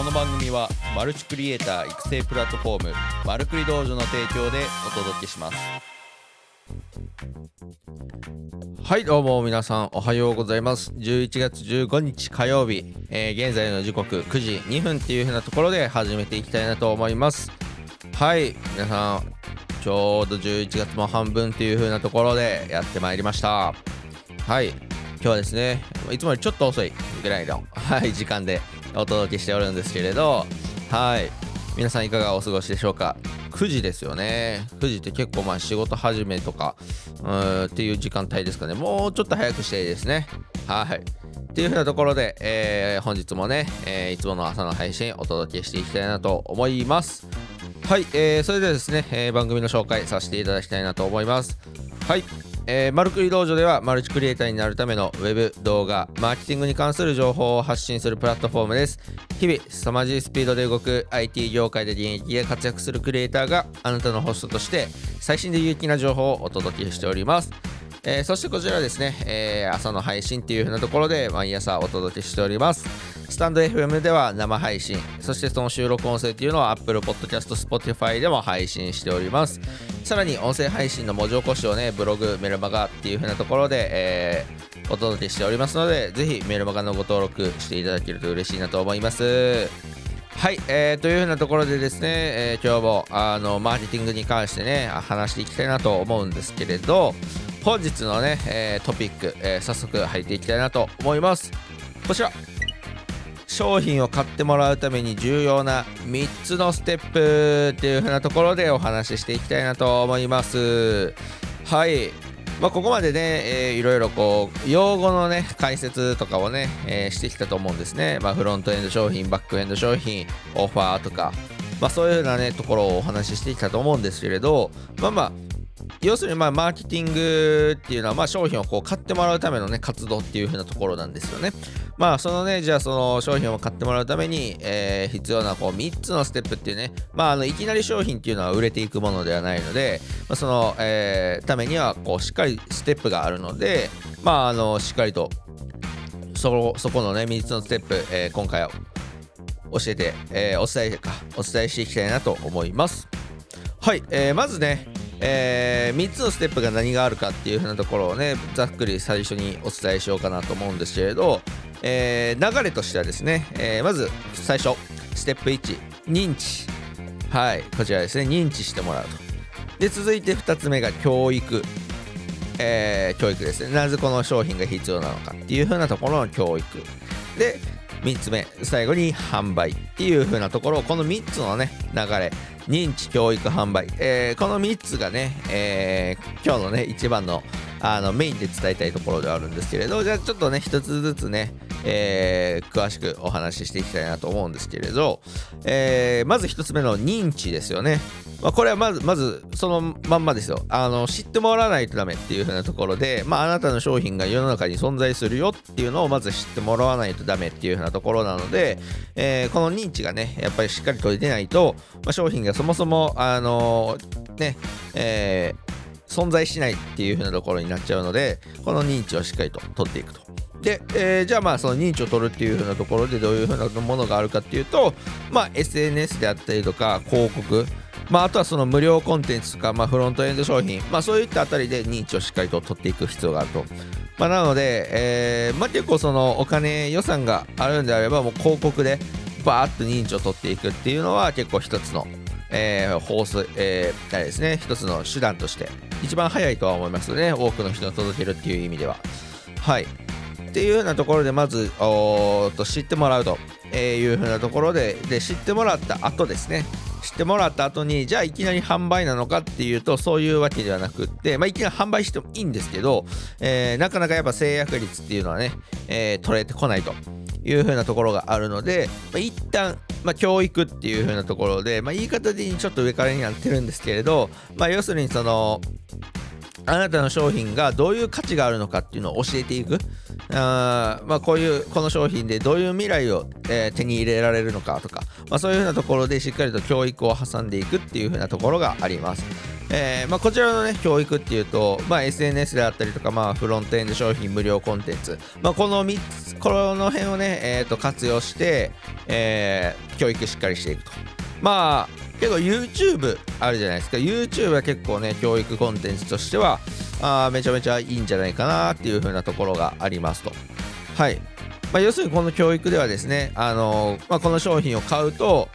この番組はマルチクリエイター育成プラットフォームマルクリ道場の提供でお届けします。はいどうも皆さんおはようございます。11月15日火曜日、えー現在の時刻9時2分っていう風なところで始めていきたいなと思います。はい皆さんちょうど11月も半分っていう風なところでやってまいりました。はい今日はですねいつもよりちょっと遅いぐらいの、はい、時間でお届けしておるんですけれどはい。皆さんいかがお過ごしでしょうか？9時ですよね。9時って結構まあ仕事始めとかうんっていう時間帯ですかね。もうちょっと早くしていですね。はい。っていうふうなところで、えー本日もね、えーいつもの朝の配信お届けしていきたいなと思います。はい、えーそれではですね、え番組の紹介させていただきたいなと思います。はい。えーマルクリ道場ではマルチクリエイターになるためのウェブ動画マーケティングに関する情報を発信するプラットフォームです。日々凄まじいスピードで動く IT 業界で現役で活躍するクリエイターがあなたのホストとして最新で有益な情報をお届けしております。えーそしてこちらですね、えー朝の配信っていう風なところで毎朝お届けしております。スタンド FM では生配信、そしてその収録音声っていうのは Apple Podcast、Spotify でも配信しております。さらに音声配信の文字起こしをね、ブログ、メルマガっていう風なところで、えーお届けしておりますので、ぜひメルマガのご登録していただけると嬉しいなと思います。はい、えーというふうなところでですね、えー今日もあのマーケティングに関してね話していきたいなと思うんですけれど本日のね、えートピック、えー早速入っていきたいなと思いますこちら商品を買ってもらうために重要な3つのステップっていうふうなところでお話ししていきたいなと思います。はい。まあ、ここまでね、えーいろいろこう用語のね解説とかをね、えーしてきたと思うんですね、まあ、フロントエンド商品バックエンド商品オファーとか、まあ、そういうようなねところをお話ししてきたと思うんですけれど。まあまあ要するにまあマーケティングっていうのはまあ商品をこう買ってもらうためのね活動っていう風なところなんですよね。まあそのねじゃあその商品を買ってもらうために、え必要なこう3つのステップっていうねまああのいきなり商品っていうのは売れていくものではないので、その、えためにはこうしっかりステップがあるのでまああのしっかりとそそこのね3つのステップ、え今回は教えて、えーお伝えかお伝えしていきたいなと思います。はい、えーまずね、えー3つのステップが何があるかっていう風なところをねざっくり最初にお伝えしようかなと思うんですけれど、えー流れとしてはですね、えーまず最初ステップ1認知。はいこちらですね認知してもらうと。で続いて2つ目が教育。えー教育ですね。なぜこの商品が必要なのかっていう風なところの教育。で3つ目最後に販売っていう風なところ。をこの3つのね流れ。認知教育販売、えーこの3つがね、えー今日のね一番のあのメインで伝えたいところではあるんですけれどじゃあちょっとね1つずつね、えー詳しくお話ししていきたいなと思うんですけれど、えーまず1つ目の認知ですよね。まあ、これはまずまずそのまんまですよ。あの知ってもらわないとダメっていう風なところで、まあ、あなたの商品が世の中に存在するよっていうのをまず知ってもらわないとダメっていう風なところなので、えーこの認知がねやっぱりしっかり取れてないと、まあ、商品がそもそもあのねえー存在しないっていう風なところになっちゃうのでこの認知をしっかりと取っていくと。で、えーじゃあまあその認知を取るっていう風なところでどういう風なものがあるかっていうと、まあ、SNS であったりとか広告まあ、あとはその無料コンテンツとか、まあ、フロントエンド商品、まあ、そういったあたりで認知をしっかりと取っていく必要があると。まあ、なので、えーまあ、結構そのお金予算があるんであればもう広告でバーッと認知を取っていくっていうのは結構一つの、えー、放送、えーあれですね一つの手段として一番早いとは思いますね。多くの人に届けるっていう意味では。はい。っていうようなところでまずおーっと知ってもらうと。えいうふうなところでで知ってもらった後ですね。知ってもらった後にじゃあいきなり販売なのかっていうとそういうわけではなくって、まあ、いきなり販売してもいいんですけど、えーなかなかやっぱ制約率っていうのはね、えー取れてこないと。いうふうなところがあるので、まあ、一旦、まあ、教育っていうふうなところで、まあ、言い方的にちょっと上からになってるんですけれど、まあ、要するにそのあなたの商品がどういう価値があるのかっていうのを教えていくあーまあ、こういうこの商品でどういう未来を、えー手に入れられるのかとか、まあ、そういうふうなところでしっかりと教育を挟んでいくっていうふうなところがあります。えーまあ、こちらのね教育っていうと、まあ、SNS であったりとか、まあ、フロントエンド商品無料コンテンツ、まあ、この3つこの辺をね、えー、と活用して、えー、教育しっかりしていくと。まあ結構 YouTube あるじゃないですか。YouTube は結構ね教育コンテンツとしてはあめちゃめちゃいいんじゃないかなっていう風なところがありますと。はい。まあ、要するにこの教育ではですね、あのまあ、この商品を買うと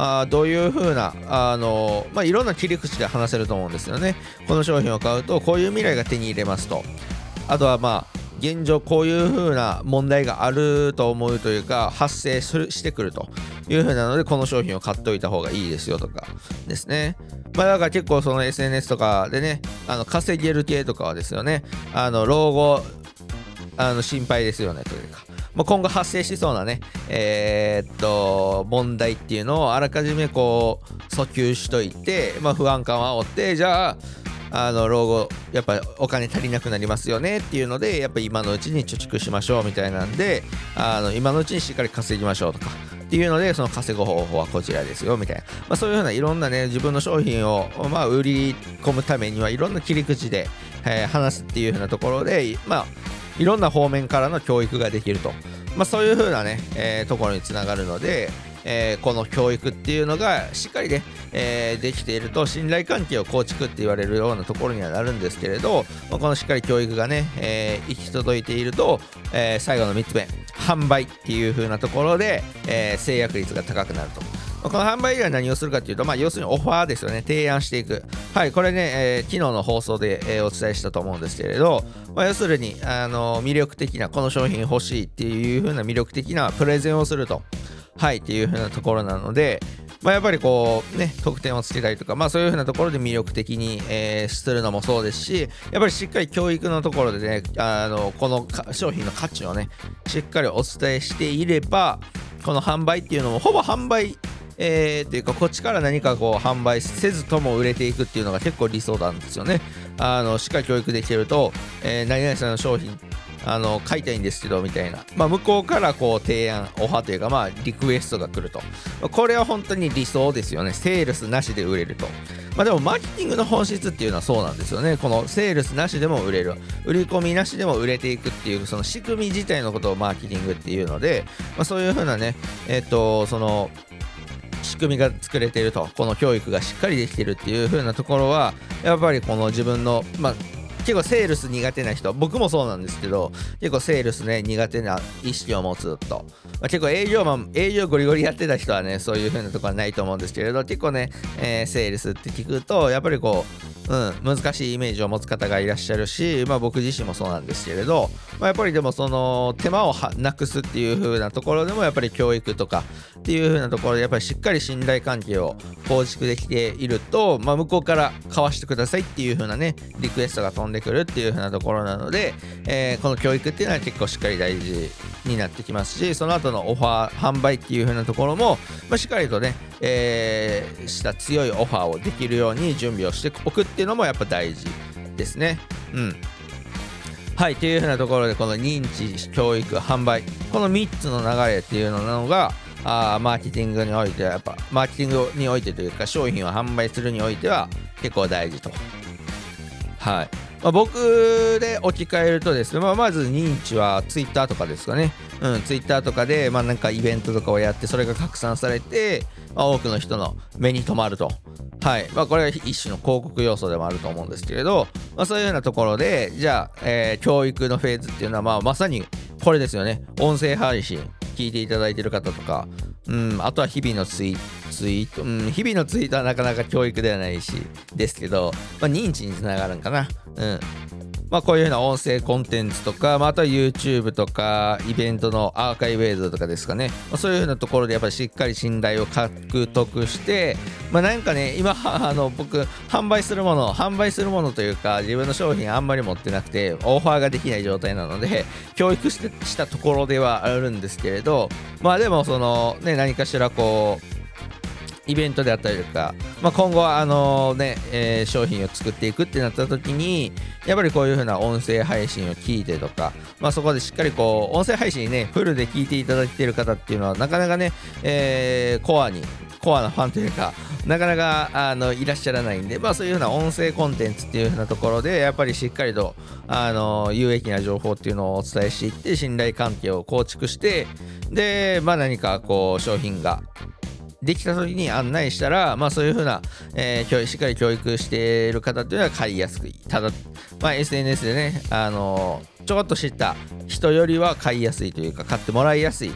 あどういう風なあのまあ、いろんな切り口で話せると思うんですよね。この商品を買うとこういう未来が手に入れますと。あとはまあ現状こういう風な問題があると思うというか発生するしてくると。いう風なのでこの商品を買っておいた方がいいですよとかですね。まあだから結構その SNS とかでねあの稼げる系とかはですよね。あの老後あの心配ですよねというか。まあ、今後発生しそうなね、えー、っと、問題っていうのをあらかじめこう、訴求しといて、まあ、不安感を煽って、じゃあ、あの老後やっぱお金足りなくなりますよねっていうのでやっぱ今のうちに貯蓄しましょうみたいなんであの今のうちにしっかり稼ぎましょうとかっていうのでその稼ぐ方法はこちらですよみたいな、まあ、そういうふうないろんなね自分の商品を、まあ、売り込むためにはいろんな切り口で、えー、話すっていうふうなところでまあいろんな方面からの教育ができると、まあ、そういうふうなね、えー、ところにつながるのでえー、この教育っていうのがしっかりね、えー、できていると信頼関係を構築って言われるようなところにはなるんですけれど、まあ、このしっかり教育がね、えー、行き届いていると、え最後の3つ目販売っていう風なところで、え制約率が高くなると。この販売以外何をするかっていうと、まあ、要するにオファーですよね。提案していく。はい、これね、えー、昨日の放送で、えー、お伝えしたと思うんですけれど、まあ、要するに、あの魅力的な、この商品欲しいっていう風な魅力的なプレゼンをすると。はいっていう風なところなので、まあ、やっぱりこうね得点をつけたりとか、まあ、そういう風なところで魅力的に、えー、するのもそうですしやっぱりしっかり教育のところでねあのこの商品の価値をねしっかりお伝えしていればこの販売っていうのもほぼ販売えー、っていうかこっちから何かこう販売せずとも売れていくっていうのが結構理想なんですよね。あのしっかり教育できてると、えー、何々さんの商品あの買いたいんですけどみたいな、まあ、向こうからこう提案オファーというかまあリクエストが来ると。これは本当に理想ですよね。セールスなしで売れると。まあでもマーケティングの本質っていうのはそうなんですよね。このセールスなしでも売れる。売り込みなしでも売れていくっていうその仕組み自体のことをマーケティングっていうので、まあ、そういうふうなねえっ、とその組みが作れているとこの教育がしっかりできているっていう風なところはやっぱりこの自分のまあ結構セールス苦手な人僕もそうなんですけど結構セールスね苦手な意識を持つと、まあ、結構営業マン営業ゴリゴリやってた人はねそういう風なところはないと思うんですけれど結構ね、えー、セールスって聞くとやっぱりこううん、難しいイメージを持つ方がいらっしゃるし、まあ、僕自身もそうなんですけれど、まあ、やっぱりでもその手間をなくすっていう風なところでもやっぱり教育とかっていう風なところでやっぱりしっかり信頼関係を構築できていると、まあ、向こうから買わしてくださいっていう風なねリクエストが飛んでくるっていう風なところなので、えー、この教育っていうのは結構しっかり大事になってきますしその後のオファー販売っていう風なところも、まあ、しっかりとね、えー、した強いオファーをできるように準備をしておくっていうのもやっぱ大事ですね。うん。はい、というふうなところで、この認知、教育、販売、この3つの流れっていうのが、あマーケティングにおいては、やっぱ、マーケティングにおいてというか、商品を販売するにおいては、結構大事と。はい。まあ、僕で置き換えるとですね、まあ、まず認知は Twitter とかですかね。うん、Twitter とかで、まあ、なんかイベントとかをやって、それが拡散されて、まあ、多くの人の目に留まると。はい。まあ、これは一種の広告要素でもあると思うんですけれど、まあ、そういうようなところで、じゃあ、えー、教育のフェーズっていうのは、まあ、まさにこれですよね。音声配信、聞いていただいてる方とか、うん、あとは日々のツイッツイート、うん、日々のツイートはなかなか教育ではないし、ですけど、まあ、認知につながるんかな。うん。まあ、こういうような音声コンテンツとか、また YouTube とか、イベントのアーカイブ映像とかですかね、まあ、そういうようなところでやっぱりしっかり信頼を獲得して、まあ、なんかね、今、あの僕、販売するもの、販売するものというか、自分の商品あんまり持ってなくて、オファーができない状態なので、教育してしたところではあるんですけれど、まあでも、その、ね、何かしらこう、イベントであったりとか、まあ、今後はあのね、えー、商品を作っていくってなった時にやっぱりこういう風な音声配信を聞いてとか、まあ、そこでしっかりこう音声配信ねフルで聞いていただいている方っていうのはなかなかね、えー、コアにコアなファンというかなかなかあのいらっしゃらないんで、まあ、そういうふうな音声コンテンツっていうふうなところでやっぱりしっかりとあの有益な情報っていうのをお伝えしていって信頼関係を構築してで、まあ、何かこう商品ができた時に案内したら、まあ、そういうふうな、えー、しっかり教育している方っていうのは買いやすくただ、まあ、SNS でね、あのちょこっと知った人よりは買いやすいというか買ってもらいやすい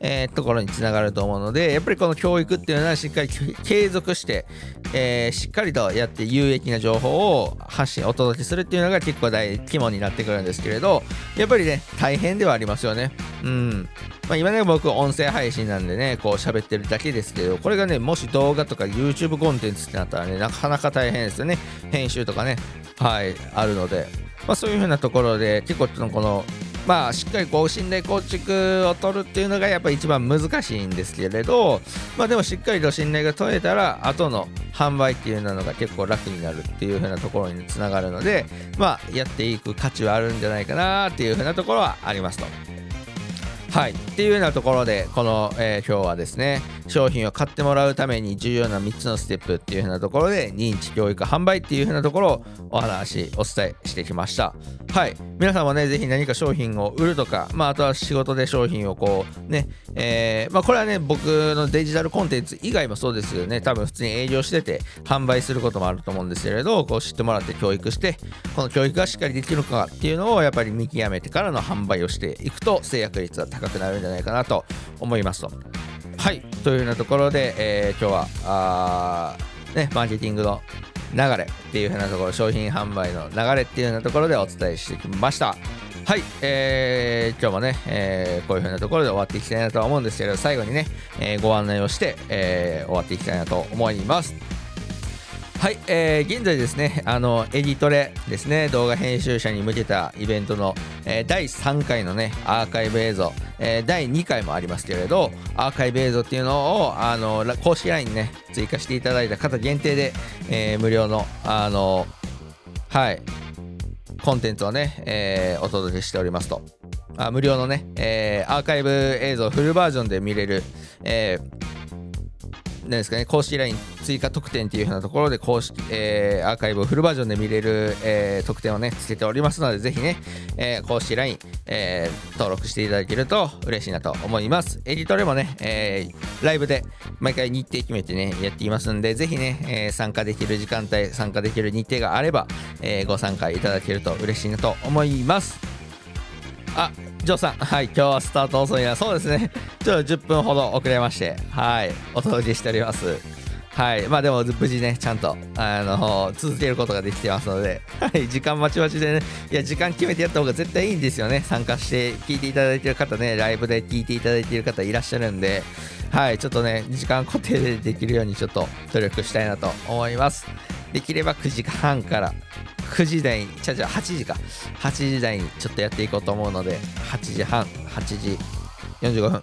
えー、ところにつながると思うのでやっぱりこの教育っていうのはしっかり継続して、えー、しっかりとやって有益な情報を発信お届けするっていうのが結構大肝になってくるんですけれどやっぱりね大変ではありますよね。うん。まあ、今ね僕音声配信なんでねこう喋ってるだけですけどこれがねもし動画とか YouTube コンテンツってなったらねなかなか大変ですよね。編集とかねはいあるので。まあ、そういう風なところで結構このまあ、しっかりこう信頼構築を取るっていうのがやっぱ一番難しいんですけれど、まあ、でもしっかりと信頼が取れたら後の販売っていうのが結構楽になるっていう風なところにつながるので、まあ、やっていく価値はあるんじゃないかなっていう風なところはありますと。はい。っていうようなところで、この、えー、今日はですね、商品を買ってもらうために重要な3つのステップっていう風なところで、認知教育販売っていう風なところをお話、お伝えしてきました。はい。皆さんもね、ぜひ何か商品を売るとか、まあ、あとは仕事で商品をこう、ね、えー、まあ、これはね、僕のデジタルコンテンツ以外もそうですよね。多分普通に営業してて、販売することもあると思うんですけれど、こう知ってもらって教育して、この教育がしっかりできるかっていうのをやっぱり見極めてからの販売をしていくと、制約率は高高くなるんじゃないかなと思いますと。はい。というようなところで、えー、今日は、あね、マーケティングの流れっていう風なところ商品販売の流れっていうようなところでお伝えしてきましたはい、えー、今日もね、えー、こういう風なところで終わっていきたいなとは思うんですけど最後にね、えー、ご案内をして、えー、終わっていきたいなと思いますはい、えー、現在ですね、あの、エディトレですね、動画編集者に向けたイベントの、えー、第3回のね、アーカイブ映像、えー、第2回もありますけれど、アーカイブ映像っていうのを、あの、公式 LINE にね、追加していただいた方限定で、えー、無料の、あの、はい、コンテンツをね、えー、お届けしておりますと。あ無料のね、えー、アーカイブ映像フルバージョンで見れる、えー、ですかね、公式 LINE 追加特典っていう風なところで公式、えー、アーカイブをフルバージョンで見れる、えー、特典をね、つけておりますので、ぜひね、えー、公式 LINE、えー、登録していただけると嬉しいなと思います。エディトレもね、えー、ライブで毎回日程決めてね、やっていますんで、ぜひね、えー、参加できる時間帯、参加できる日程があれば、えー、ご参加いただけると嬉しいなと思います。あ、ジョーさん、はい、今日はスタート遅いな。そうですね。ちょっと10分ほど遅れまして、はい、お届けしております。はい、まあでも無事ね、ちゃんと、あの、続けることができてますので、はい、時間まちまちでね、いや、時間決めてやった方が絶対いいんですよね。参加して聞いていただいてる方ね、ライブで聞いていただいている方いらっしゃるんで、はい、ちょっとね、時間固定でできるようにちょっと努力したいなと思います。できれば9時半から9時台に、ちゃちゃ8時か、8時台にちょっとやっていこうと思うので、8時半、8時45分、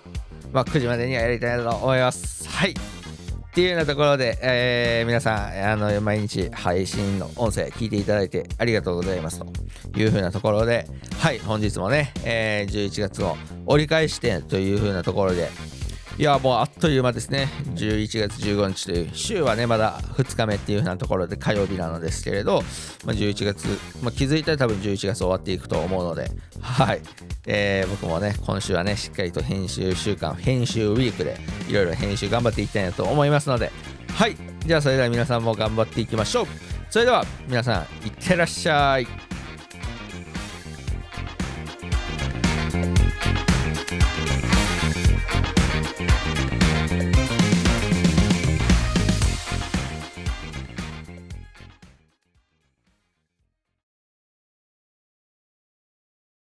まあ、9時までにはやりたいなと思います。はい。っていうようなところで、えー、皆さん、あの、毎日配信の音声聞いていただいてありがとうございますというふうなところで、はい、本日もね、えー、11月を折り返してというふうなところで、いや、もうあっという間ですね。11月15日という週はね、まだ2日目っていう風なところで火曜日なのですけれど、まあ、11月、まあ、気づいたら多分11月終わっていくと思うので、はい。えー、僕もね、今週はね、しっかりと編集週間、編集ウィークで、いろいろ編集頑張っていきたいなと思いますので、はい。じゃあ、それでは皆さんも頑張っていきましょう。それでは、皆さん、いってらっしゃい。